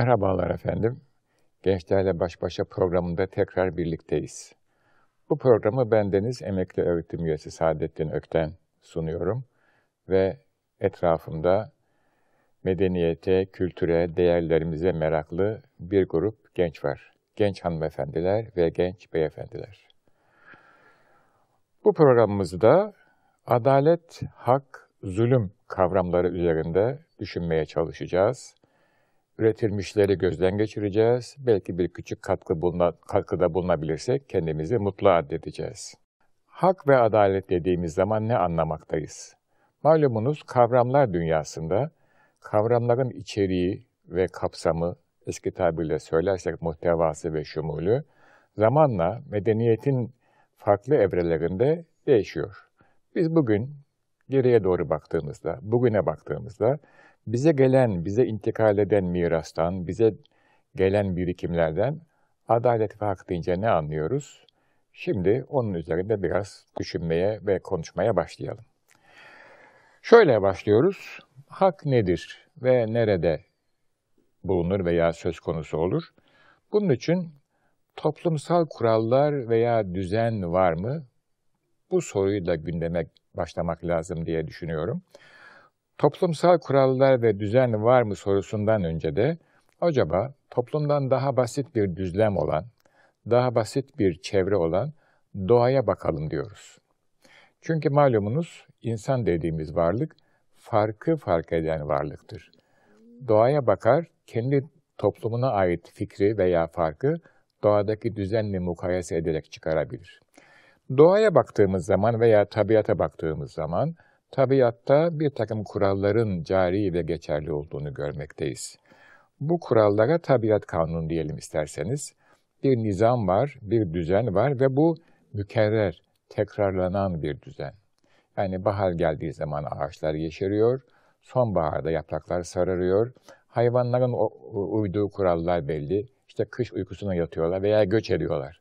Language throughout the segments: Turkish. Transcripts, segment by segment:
Merhabalar efendim. Gençlerle Baş Başa programında tekrar birlikteyiz. Bu programı bendeniz emekli öğretim üyesi Saadettin Ökten sunuyorum ve etrafımda medeniyete, kültüre, değerlerimize meraklı bir grup genç var. Genç hanımefendiler ve genç beyefendiler. Bu programımızda adalet, hak, zulüm kavramları üzerinde düşünmeye çalışacağız üretilmişleri gözden geçireceğiz. Belki bir küçük katkı buluna, katkıda bulunabilirsek kendimizi mutlu addedeceğiz. Hak ve adalet dediğimiz zaman ne anlamaktayız? Malumunuz kavramlar dünyasında kavramların içeriği ve kapsamı, eski tabirle söylersek muhtevası ve şumulü, zamanla medeniyetin farklı evrelerinde değişiyor. Biz bugün geriye doğru baktığımızda, bugüne baktığımızda bize gelen, bize intikal eden mirastan, bize gelen birikimlerden adalet ve hak deyince ne anlıyoruz? Şimdi onun üzerinde biraz düşünmeye ve konuşmaya başlayalım. Şöyle başlıyoruz. Hak nedir ve nerede bulunur veya söz konusu olur? Bunun için toplumsal kurallar veya düzen var mı? Bu soruyu da gündeme başlamak lazım diye düşünüyorum. Toplumsal kurallar ve düzen var mı sorusundan önce de acaba toplumdan daha basit bir düzlem olan, daha basit bir çevre olan doğaya bakalım diyoruz. Çünkü malumunuz insan dediğimiz varlık farkı fark eden varlıktır. Doğaya bakar, kendi toplumuna ait fikri veya farkı doğadaki düzenle mukayese ederek çıkarabilir. Doğaya baktığımız zaman veya tabiata baktığımız zaman tabiatta bir takım kuralların cari ve geçerli olduğunu görmekteyiz. Bu kurallara tabiat kanunu diyelim isterseniz. Bir nizam var, bir düzen var ve bu mükerrer, tekrarlanan bir düzen. Yani bahar geldiği zaman ağaçlar yeşeriyor, sonbaharda yapraklar sararıyor, hayvanların uyduğu kurallar belli, işte kış uykusuna yatıyorlar veya göç ediyorlar.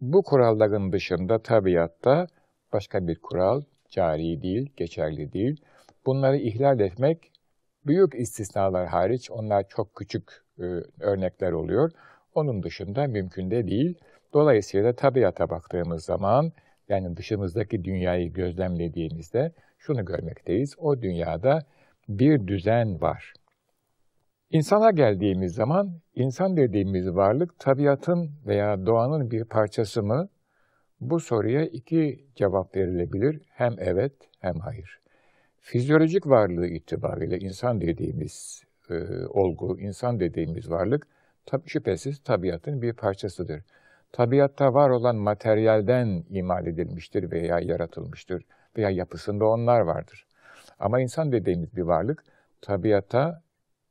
Bu kuralların dışında tabiatta başka bir kural, cari değil, geçerli değil. Bunları ihlal etmek büyük istisnalar hariç, onlar çok küçük e, örnekler oluyor. Onun dışında mümkün de değil. Dolayısıyla tabiata baktığımız zaman, yani dışımızdaki dünyayı gözlemlediğimizde şunu görmekteyiz. O dünyada bir düzen var. İnsana geldiğimiz zaman, insan dediğimiz varlık tabiatın veya doğanın bir parçası mı, bu soruya iki cevap verilebilir. Hem evet hem hayır. Fizyolojik varlığı itibariyle insan dediğimiz e, olgu, insan dediğimiz varlık tabi şüphesiz tabiatın bir parçasıdır. Tabiatta var olan materyalden imal edilmiştir veya yaratılmıştır veya yapısında onlar vardır. Ama insan dediğimiz bir varlık tabiata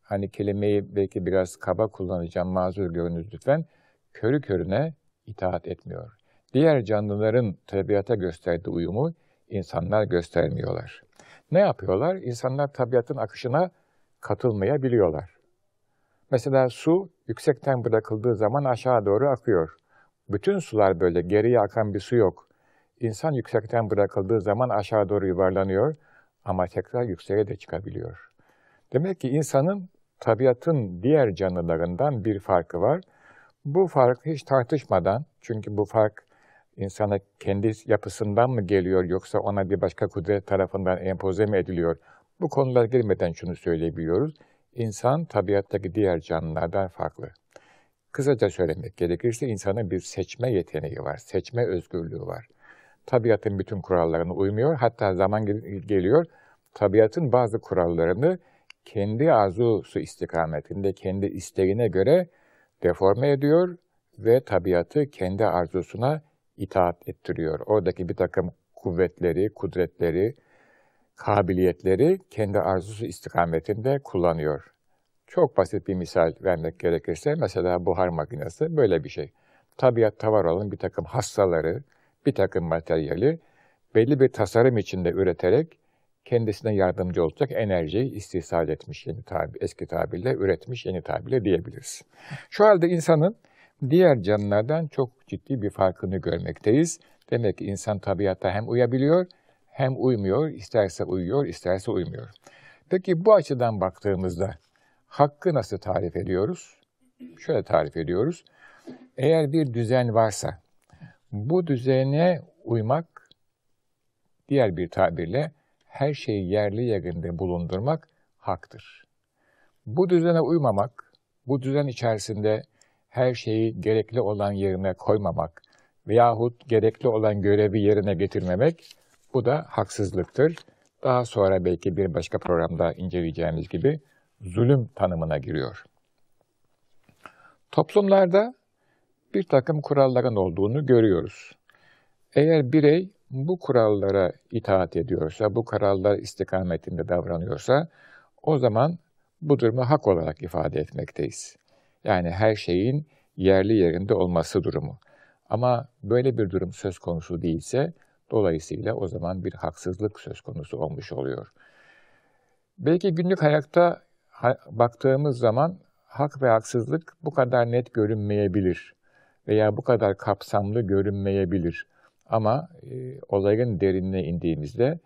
hani kelimeyi belki biraz kaba kullanacağım mazur görünüz lütfen körü körüne itaat etmiyor. Diğer canlıların tabiata gösterdiği uyumu insanlar göstermiyorlar. Ne yapıyorlar? İnsanlar tabiatın akışına katılmayabiliyorlar. Mesela su yüksekten bırakıldığı zaman aşağı doğru akıyor. Bütün sular böyle, geriye akan bir su yok. İnsan yüksekten bırakıldığı zaman aşağı doğru yuvarlanıyor ama tekrar yükseğe de çıkabiliyor. Demek ki insanın tabiatın diğer canlılarından bir farkı var. Bu farkı hiç tartışmadan, çünkü bu fark insana kendi yapısından mı geliyor yoksa ona bir başka kudret tarafından empoze mi ediliyor? Bu konulara girmeden şunu söyleyebiliyoruz. İnsan tabiattaki diğer canlılardan farklı. Kısaca söylemek gerekirse insanın bir seçme yeteneği var, seçme özgürlüğü var. Tabiatın bütün kurallarına uymuyor, hatta zaman geliyor, tabiatın bazı kurallarını kendi arzusu istikametinde, kendi isteğine göre deforme ediyor ve tabiatı kendi arzusuna itaat ettiriyor. Oradaki bir takım kuvvetleri, kudretleri, kabiliyetleri kendi arzusu istikametinde kullanıyor. Çok basit bir misal vermek gerekirse mesela buhar makinesi böyle bir şey. Tabiatta var olan bir takım hastaları, bir takım materyali belli bir tasarım içinde üreterek kendisine yardımcı olacak enerjiyi istihsal etmiş yeni tabi, eski tabirle üretmiş yeni tabirle diyebiliriz. Şu halde insanın diğer canlılardan çok ciddi bir farkını görmekteyiz. Demek ki insan tabiatta hem uyabiliyor hem uymuyor, isterse uyuyor, isterse uymuyor. Peki bu açıdan baktığımızda Hakkı nasıl tarif ediyoruz? Şöyle tarif ediyoruz. Eğer bir düzen varsa, bu düzene uymak, diğer bir tabirle her şeyi yerli yerinde bulundurmak haktır. Bu düzene uymamak, bu düzen içerisinde her şeyi gerekli olan yerine koymamak veyahut gerekli olan görevi yerine getirmemek, bu da haksızlıktır. Daha sonra belki bir başka programda inceleyeceğimiz gibi zulüm tanımına giriyor. Toplumlarda bir takım kuralların olduğunu görüyoruz. Eğer birey bu kurallara itaat ediyorsa, bu kurallar istikametinde davranıyorsa, o zaman bu durumu hak olarak ifade etmekteyiz. Yani her şeyin yerli yerinde olması durumu. Ama böyle bir durum söz konusu değilse, dolayısıyla o zaman bir haksızlık söz konusu olmuş oluyor. Belki günlük hayatta baktığımız zaman hak ve haksızlık bu kadar net görünmeyebilir veya bu kadar kapsamlı görünmeyebilir. Ama e, olayın derinine indiğimizde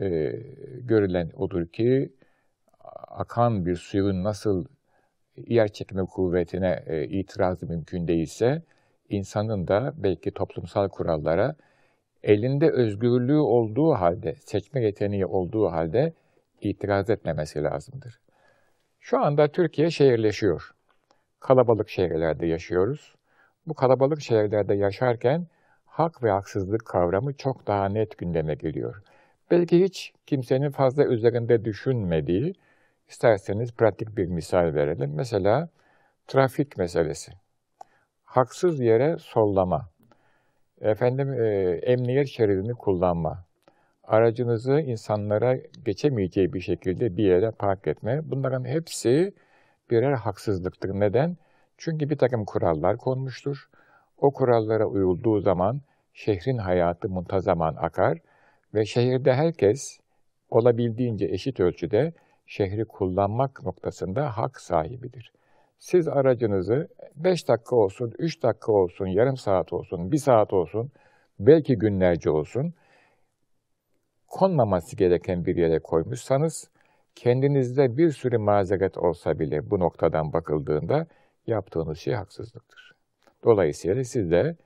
e, görülen odur ki akan bir suyun nasıl yer çekme kuvvetine e, itirazı mümkün değilse, insanın da belki toplumsal kurallara elinde özgürlüğü olduğu halde, seçme yeteneği olduğu halde itiraz etmemesi lazımdır. Şu anda Türkiye şehirleşiyor. Kalabalık şehirlerde yaşıyoruz. Bu kalabalık şehirlerde yaşarken hak ve haksızlık kavramı çok daha net gündeme geliyor. Belki hiç kimsenin fazla üzerinde düşünmediği, isterseniz pratik bir misal verelim. Mesela trafik meselesi. Haksız yere sollama, efendim e, emniyet şeridini kullanma, aracınızı insanlara geçemeyeceği bir şekilde bir yere park etme. Bunların hepsi birer haksızlıktır. Neden? Çünkü bir takım kurallar konmuştur. O kurallara uyulduğu zaman şehrin hayatı muntazaman akar ve şehirde herkes olabildiğince eşit ölçüde şehri kullanmak noktasında hak sahibidir. Siz aracınızı 5 dakika olsun, 3 dakika olsun, yarım saat olsun, 1 saat olsun, belki günlerce olsun, konmaması gereken bir yere koymuşsanız, kendinizde bir sürü mazeret olsa bile bu noktadan bakıldığında yaptığınız şey haksızlıktır. Dolayısıyla siz de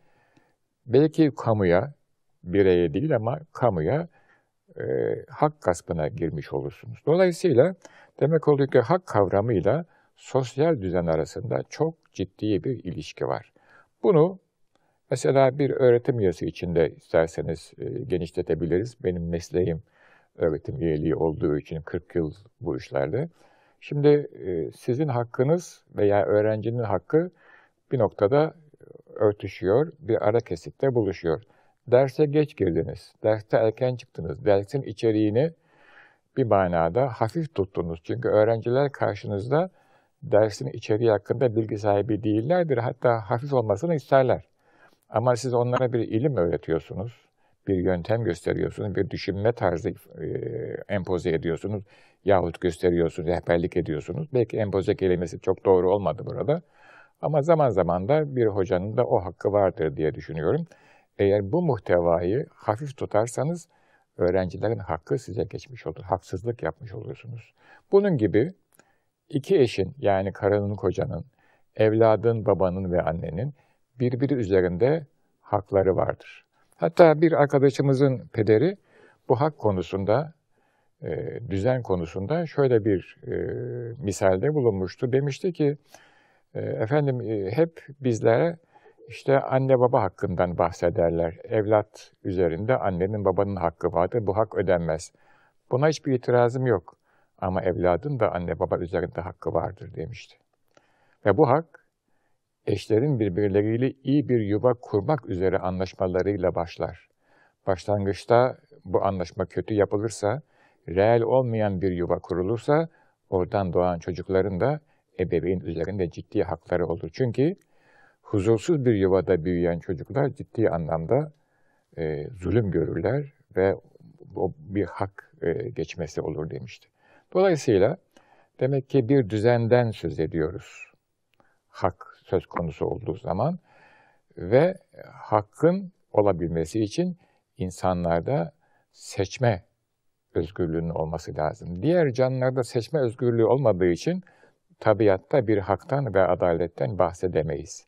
belki kamuya, bireye değil ama kamuya e, hak gaspına girmiş olursunuz. Dolayısıyla demek oluyor ki hak kavramıyla sosyal düzen arasında çok ciddi bir ilişki var. Bunu mesela bir öğretim üyesi içinde isterseniz e, genişletebiliriz. Benim mesleğim öğretim üyeliği olduğu için 40 yıl bu işlerde. Şimdi e, sizin hakkınız veya öğrencinin hakkı bir noktada örtüşüyor, bir ara kesikte buluşuyor. Derse geç girdiniz, derste erken çıktınız, dersin içeriğini bir manada hafif tuttunuz. Çünkü öğrenciler karşınızda dersin içeriği hakkında bilgi sahibi değillerdir. Hatta hafif olmasını isterler. Ama siz onlara bir ilim öğretiyorsunuz, bir yöntem gösteriyorsunuz, bir düşünme tarzı e, empoze ediyorsunuz yahut gösteriyorsunuz, rehberlik ediyorsunuz. Belki empoze kelimesi çok doğru olmadı burada. Ama zaman zaman da bir hocanın da o hakkı vardır diye düşünüyorum. Eğer bu muhtevayı hafif tutarsanız öğrencilerin hakkı size geçmiş olur. Haksızlık yapmış olursunuz. Bunun gibi iki eşin yani karının kocanın, evladın babanın ve annenin birbiri üzerinde hakları vardır. Hatta bir arkadaşımızın pederi bu hak konusunda, e, düzen konusunda şöyle bir e, misalde bulunmuştu. Demişti ki, e, efendim e, hep bizlere işte anne baba hakkından bahsederler. Evlat üzerinde annenin babanın hakkı vardır, bu hak ödenmez. Buna hiçbir itirazım yok. Ama evladın da anne baba üzerinde hakkı vardır demişti. Ve bu hak, eşlerin birbirleriyle iyi bir yuva kurmak üzere anlaşmalarıyla başlar. Başlangıçta bu anlaşma kötü yapılırsa, reel olmayan bir yuva kurulursa, oradan doğan çocukların da ebeveyn üzerinde ciddi hakları olur. Çünkü huzursuz bir yuvada büyüyen çocuklar ciddi anlamda e, zulüm görürler ve o bir hak e, geçmesi olur demişti. Dolayısıyla demek ki bir düzenden söz ediyoruz. Hak söz konusu olduğu zaman ve hakkın olabilmesi için insanlarda seçme özgürlüğünün olması lazım. Diğer canlılarda seçme özgürlüğü olmadığı için tabiatta bir haktan ve adaletten bahsedemeyiz.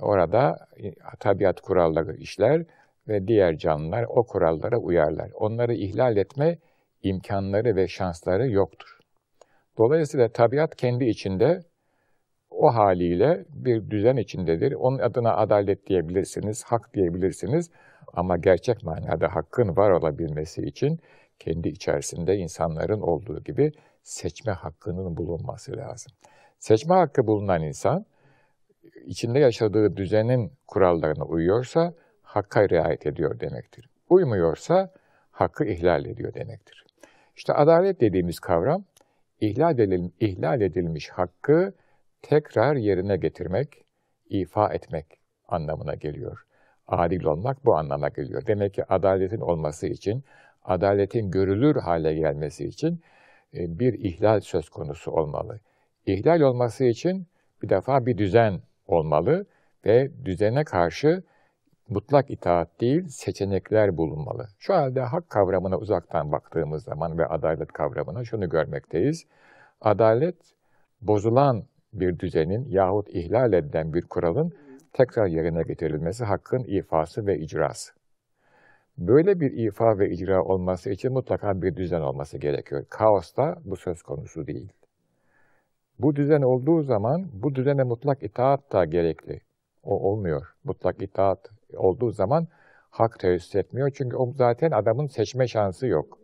Orada e, tabiat kuralları işler ve diğer canlılar o kurallara uyarlar. Onları ihlal etme imkanları ve şansları yoktur. Dolayısıyla tabiat kendi içinde o haliyle bir düzen içindedir. Onun adına adalet diyebilirsiniz, hak diyebilirsiniz ama gerçek manada hakkın var olabilmesi için kendi içerisinde insanların olduğu gibi seçme hakkının bulunması lazım. Seçme hakkı bulunan insan, içinde yaşadığı düzenin kurallarına uyuyorsa, hakka riayet ediyor demektir. Uymuyorsa, hakkı ihlal ediyor demektir. İşte adalet dediğimiz kavram, ihlal, edilmiş, ihlal edilmiş hakkı tekrar yerine getirmek, ifa etmek anlamına geliyor. Adil olmak bu anlama geliyor. Demek ki adaletin olması için, adaletin görülür hale gelmesi için e, bir ihlal söz konusu olmalı. İhlal olması için bir defa bir düzen olmalı ve düzene karşı mutlak itaat değil, seçenekler bulunmalı. Şu halde hak kavramına uzaktan baktığımız zaman ve adalet kavramına şunu görmekteyiz. Adalet, bozulan bir düzenin yahut ihlal edilen bir kuralın tekrar yerine getirilmesi, hakkın ifası ve icrası. Böyle bir ifa ve icra olması için mutlaka bir düzen olması gerekiyor. Kaosta bu söz konusu değil. Bu düzen olduğu zaman bu düzene mutlak itaat da gerekli. O olmuyor. Mutlak itaat olduğu zaman hak tesis etmiyor. Çünkü o zaten adamın seçme şansı yok.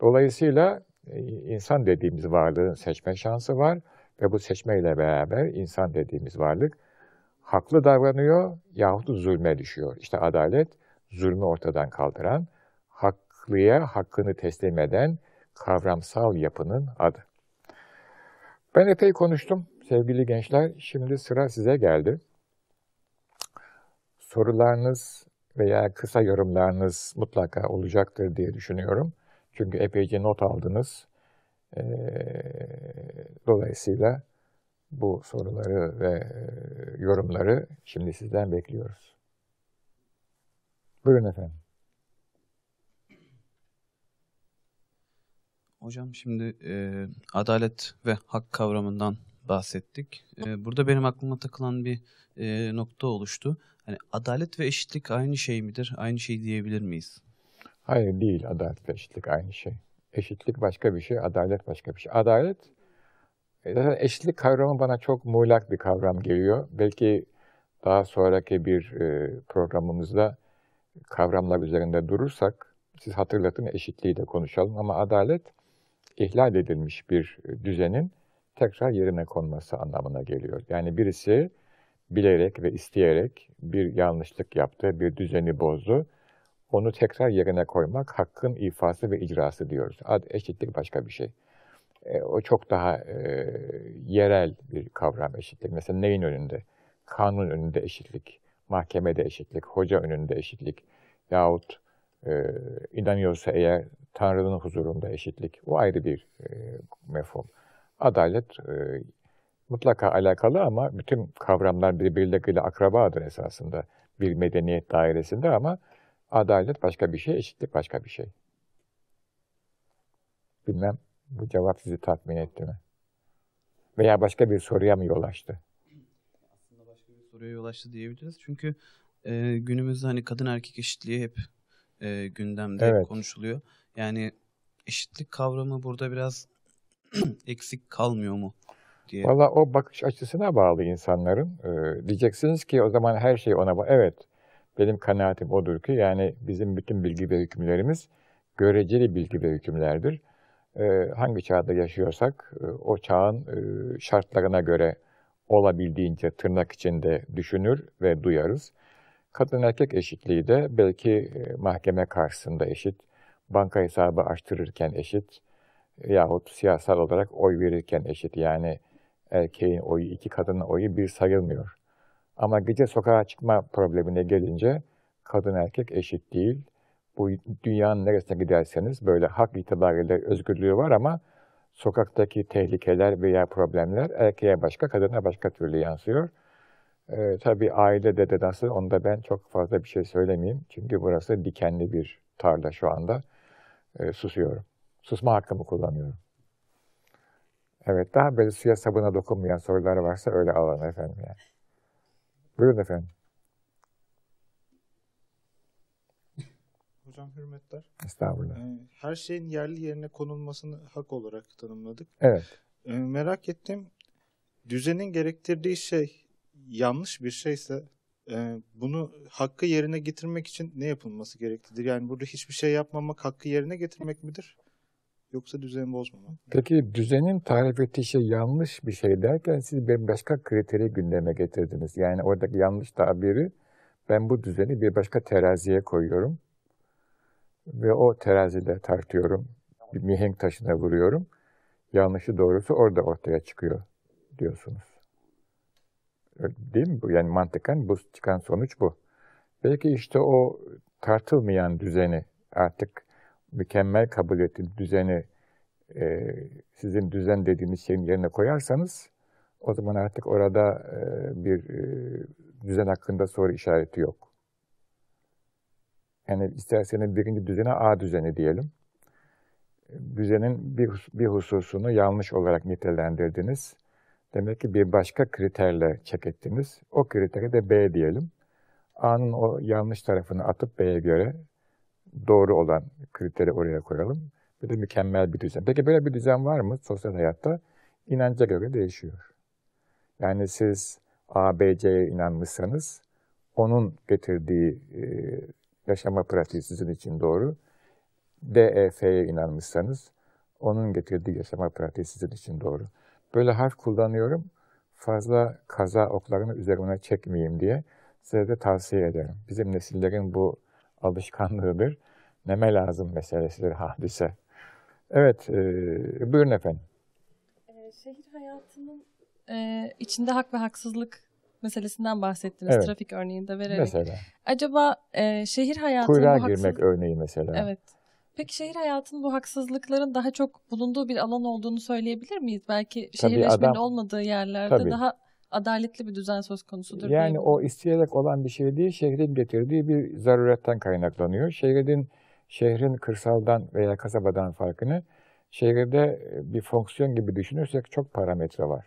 Dolayısıyla e, insan dediğimiz varlığın seçme şansı var ve bu seçmeyle beraber insan dediğimiz varlık haklı davranıyor yahut zulme düşüyor. İşte adalet zulmü ortadan kaldıran, haklıya hakkını teslim eden kavramsal yapının adı. Ben epey konuştum sevgili gençler. Şimdi sıra size geldi. Sorularınız veya kısa yorumlarınız mutlaka olacaktır diye düşünüyorum. Çünkü epeyce not aldınız. Ee, dolayısıyla bu soruları ve yorumları şimdi sizden bekliyoruz. Buyurun efendim. Hocam şimdi e, adalet ve hak kavramından bahsettik. E, burada benim aklıma takılan bir e, nokta oluştu. Hani adalet ve eşitlik aynı şey midir? Aynı şey diyebilir miyiz? Hayır değil adalet ve eşitlik aynı şey. Eşitlik başka bir şey, adalet başka bir şey. Adalet, zaten eşitlik kavramı bana çok muğlak bir kavram geliyor. Belki daha sonraki bir e, programımızda kavramlar üzerinde durursak, siz hatırlatın eşitliği de konuşalım ama adalet ihlal edilmiş bir düzenin tekrar yerine konması anlamına geliyor. Yani birisi bilerek ve isteyerek bir yanlışlık yaptı, bir düzeni bozdu. Onu tekrar yerine koymak hakkın ifası ve icrası diyoruz. Ad, eşitlik başka bir şey. E, o çok daha e, yerel bir kavram eşitlik. Mesela neyin önünde? Kanun önünde eşitlik, mahkemede eşitlik, hoca önünde eşitlik yahut e, inanıyorsa eğer Tanrı'nın huzurunda eşitlik. O ayrı bir e, mefhum. Adalet e, mutlaka alakalı ama bütün kavramlar birbirleriyle akrabadır esasında bir medeniyet dairesinde ama adalet başka bir şey, eşitlik başka bir şey. Bilmem bu cevap sizi tatmin etti mi? Veya başka bir soruya mı yol açtı? Aslında başka bir soruya yol açtı diyebiliriz. Çünkü e, günümüzde hani kadın erkek eşitliği hep e, gündemde evet. konuşuluyor. Yani eşitlik kavramı burada biraz eksik kalmıyor mu? diye. Valla o bakış açısına bağlı insanların. Ee, diyeceksiniz ki o zaman her şey ona bağlı. Evet, benim kanaatim odur ki yani bizim bütün bilgi ve hükümlerimiz göreceli bilgi ve hükümlerdir. Ee, hangi çağda yaşıyorsak e, o çağın e, şartlarına göre olabildiğince tırnak içinde düşünür ve duyarız. Kadın erkek eşitliği de belki e, mahkeme karşısında eşit, banka hesabı açtırırken eşit yahut siyasal olarak oy verirken eşit. Yani erkeğin oyu, iki kadının oyu bir sayılmıyor. Ama gece sokağa çıkma problemine gelince kadın erkek eşit değil. Bu dünyanın neresine giderseniz böyle hak itibariyle özgürlüğü var ama sokaktaki tehlikeler veya problemler erkeğe başka, kadına başka türlü yansıyor. Ee, tabii ailede de nasıl, onda ben çok fazla bir şey söylemeyeyim. Çünkü burası dikenli bir tarla şu anda. Ee, susuyorum. Susma hakkımı kullanıyorum. Evet, daha böyle suya sabuna dokunmayan sorular varsa öyle alın efendim yani. Buyurun efendim. Hocam hürmetler. Estağfurullah. Ee, Her şeyin yerli yerine konulmasını hak olarak tanımladık. Evet. Ee, Merak ettim. Düzenin gerektirdiği şey yanlış bir şeyse bunu hakkı yerine getirmek için ne yapılması gereklidir? Yani burada hiçbir şey yapmamak hakkı yerine getirmek midir? Yoksa düzeni bozmamak mı? Peki düzenin tarif ettiği şey yanlış bir şey derken siz bir başka kriteri gündeme getirdiniz. Yani oradaki yanlış tabiri ben bu düzeni bir başka teraziye koyuyorum ve o terazide tartıyorum. Bir mihenk taşına vuruyorum. Yanlışı doğrusu orada ortaya çıkıyor diyorsunuz. Değil mi bu? Yani mantıken bu çıkan sonuç bu. Belki işte o tartılmayan düzeni artık mükemmel kabul ettiğiniz düzeni e, sizin düzen dediğiniz şeyin yerine koyarsanız o zaman artık orada e, bir e, düzen hakkında soru işareti yok. Yani isterseniz birinci düzene A düzeni diyelim. Düzenin bir, bir hususunu yanlış olarak nitelendirdiniz. Demek ki bir başka kriterle check ettiniz. O kriteri de B diyelim. A'nın o yanlış tarafını atıp B'ye göre doğru olan kriteri oraya koyalım. Bir de mükemmel bir düzen. Peki böyle bir düzen var mı sosyal hayatta? İnanca göre değişiyor. Yani siz A, B, C'ye inanmışsanız onun getirdiği e, yaşama pratiği sizin için doğru. D, E, F'ye inanmışsanız onun getirdiği yaşama pratiği sizin için doğru. Böyle harf kullanıyorum. Fazla kaza oklarını üzerine çekmeyeyim diye size de tavsiye ederim. Bizim nesillerin bu alışkanlığıdır. Neme lazım meselesidir hadise. Evet, e, buyurun efendim. Ee, şehir hayatının e, içinde hak ve haksızlık meselesinden bahsettiniz Evet. trafik örneğinde vererek. Mesela Acaba e, şehir hayatının kuyruğa bu haksız- girmek örneği mesela. Evet. Peki şehir hayatının bu haksızlıkların daha çok bulunduğu bir alan olduğunu söyleyebilir miyiz? Belki şehirleşmenin adam- olmadığı yerlerde Tabii. daha adaletli bir düzen söz konusudur Yani o isteyerek olan bir şey değil, şehrin getirdiği bir zaruretten kaynaklanıyor. Şehrin, şehrin kırsaldan veya kasabadan farkını şehirde bir fonksiyon gibi düşünürsek çok parametre var.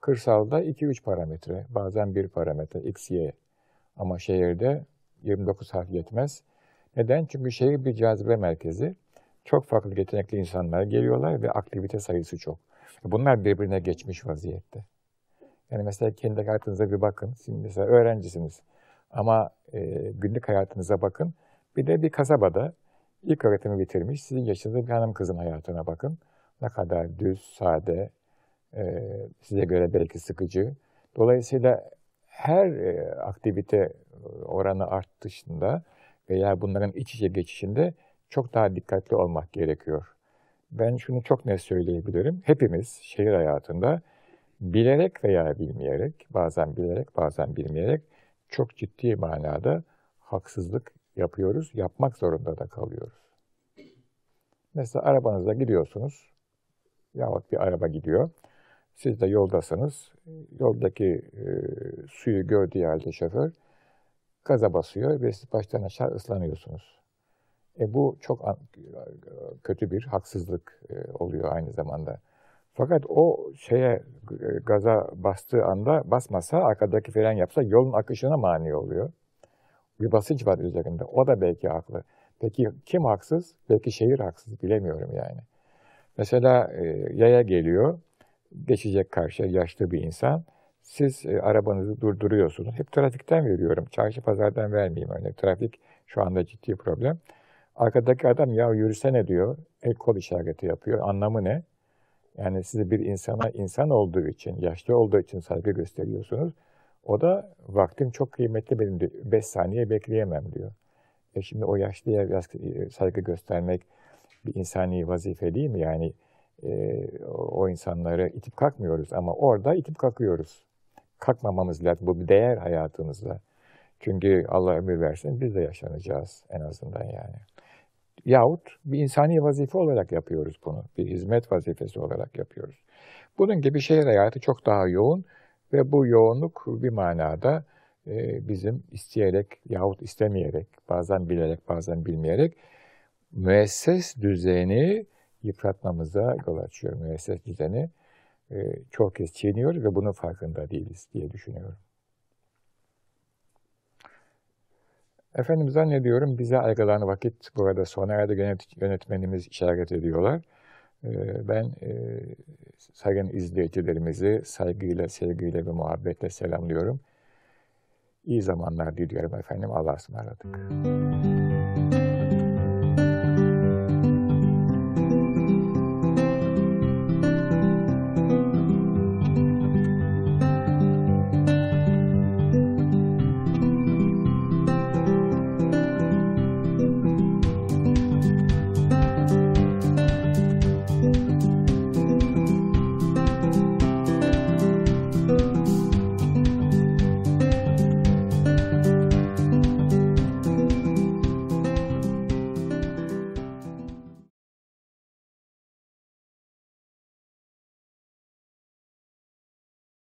Kırsalda 2-3 parametre, bazen bir parametre, x, y. Ama şehirde 29 harf yetmez. Neden? Çünkü şehir bir cazibe merkezi. Çok farklı yetenekli insanlar geliyorlar ve aktivite sayısı çok. Bunlar birbirine geçmiş vaziyette. Yani mesela kendi hayatınıza bir bakın. Şimdi mesela öğrencisiniz. Ama e, günlük hayatınıza bakın. Bir de bir kasabada ilk öğretimi bitirmiş. Sizin yaşınızda bir hanım kızın hayatına bakın. Ne kadar düz, sade, e, size göre belki sıkıcı. Dolayısıyla her e, aktivite oranı artışında veya bunların iç içe geçişinde çok daha dikkatli olmak gerekiyor. Ben şunu çok net söyleyebilirim. Hepimiz şehir hayatında bilerek veya bilmeyerek, bazen bilerek bazen bilmeyerek çok ciddi manada haksızlık yapıyoruz, yapmak zorunda da kalıyoruz. Mesela arabanızda gidiyorsunuz, yahut bir araba gidiyor, siz de yoldasınız, yoldaki e, suyu gördüğü halde şoför gaza basıyor ve siz baştan aşağı ıslanıyorsunuz. E bu çok kötü bir haksızlık e, oluyor aynı zamanda. Fakat o şeye e, gaza bastığı anda basmasa, arkadaki fren yapsa yolun akışına mani oluyor. Bir basınç var üzerinde. O da belki haklı. Peki kim haksız? Belki şehir haksız. Bilemiyorum yani. Mesela e, yaya geliyor. Geçecek karşıya yaşlı bir insan. Siz e, arabanızı durduruyorsunuz. Hep trafikten veriyorum. Çarşı pazardan vermeyeyim örnek. Trafik şu anda ciddi problem. Arkadaki adam ya yürüsene diyor. El kol işareti yapıyor. Anlamı ne? Yani siz bir insana insan olduğu için, yaşlı olduğu için saygı gösteriyorsunuz. O da vaktim çok kıymetli benim 5 saniye bekleyemem diyor. E şimdi o yaşlıya e, saygı göstermek bir insani vazife değil mi? Yani e, o insanları itip kalkmıyoruz ama orada itip kalkıyoruz. Kalkmamamız lazım. Bu bir değer hayatımızda. Çünkü Allah ömür versin biz de yaşanacağız en azından yani. Yahut bir insani vazife olarak yapıyoruz bunu. Bir hizmet vazifesi olarak yapıyoruz. Bunun gibi şehir hayatı çok daha yoğun ve bu yoğunluk bir manada e, bizim isteyerek yahut istemeyerek, bazen bilerek, bazen bilmeyerek müesses düzeni yıpratmamıza yol açıyor. Müesses düzeni e, çok kez çiğniyoruz ve bunun farkında değiliz diye düşünüyorum. Efendim zannediyorum bize ayrılan vakit burada sona erdi Yönet- yönetmenimiz işaret ediyorlar. Ee, Ben e, sayın izleyicilerimizi saygıyla, sevgiyle ve muhabbetle selamlıyorum. İyi zamanlar diliyorum efendim. Allah'a ısmarladık.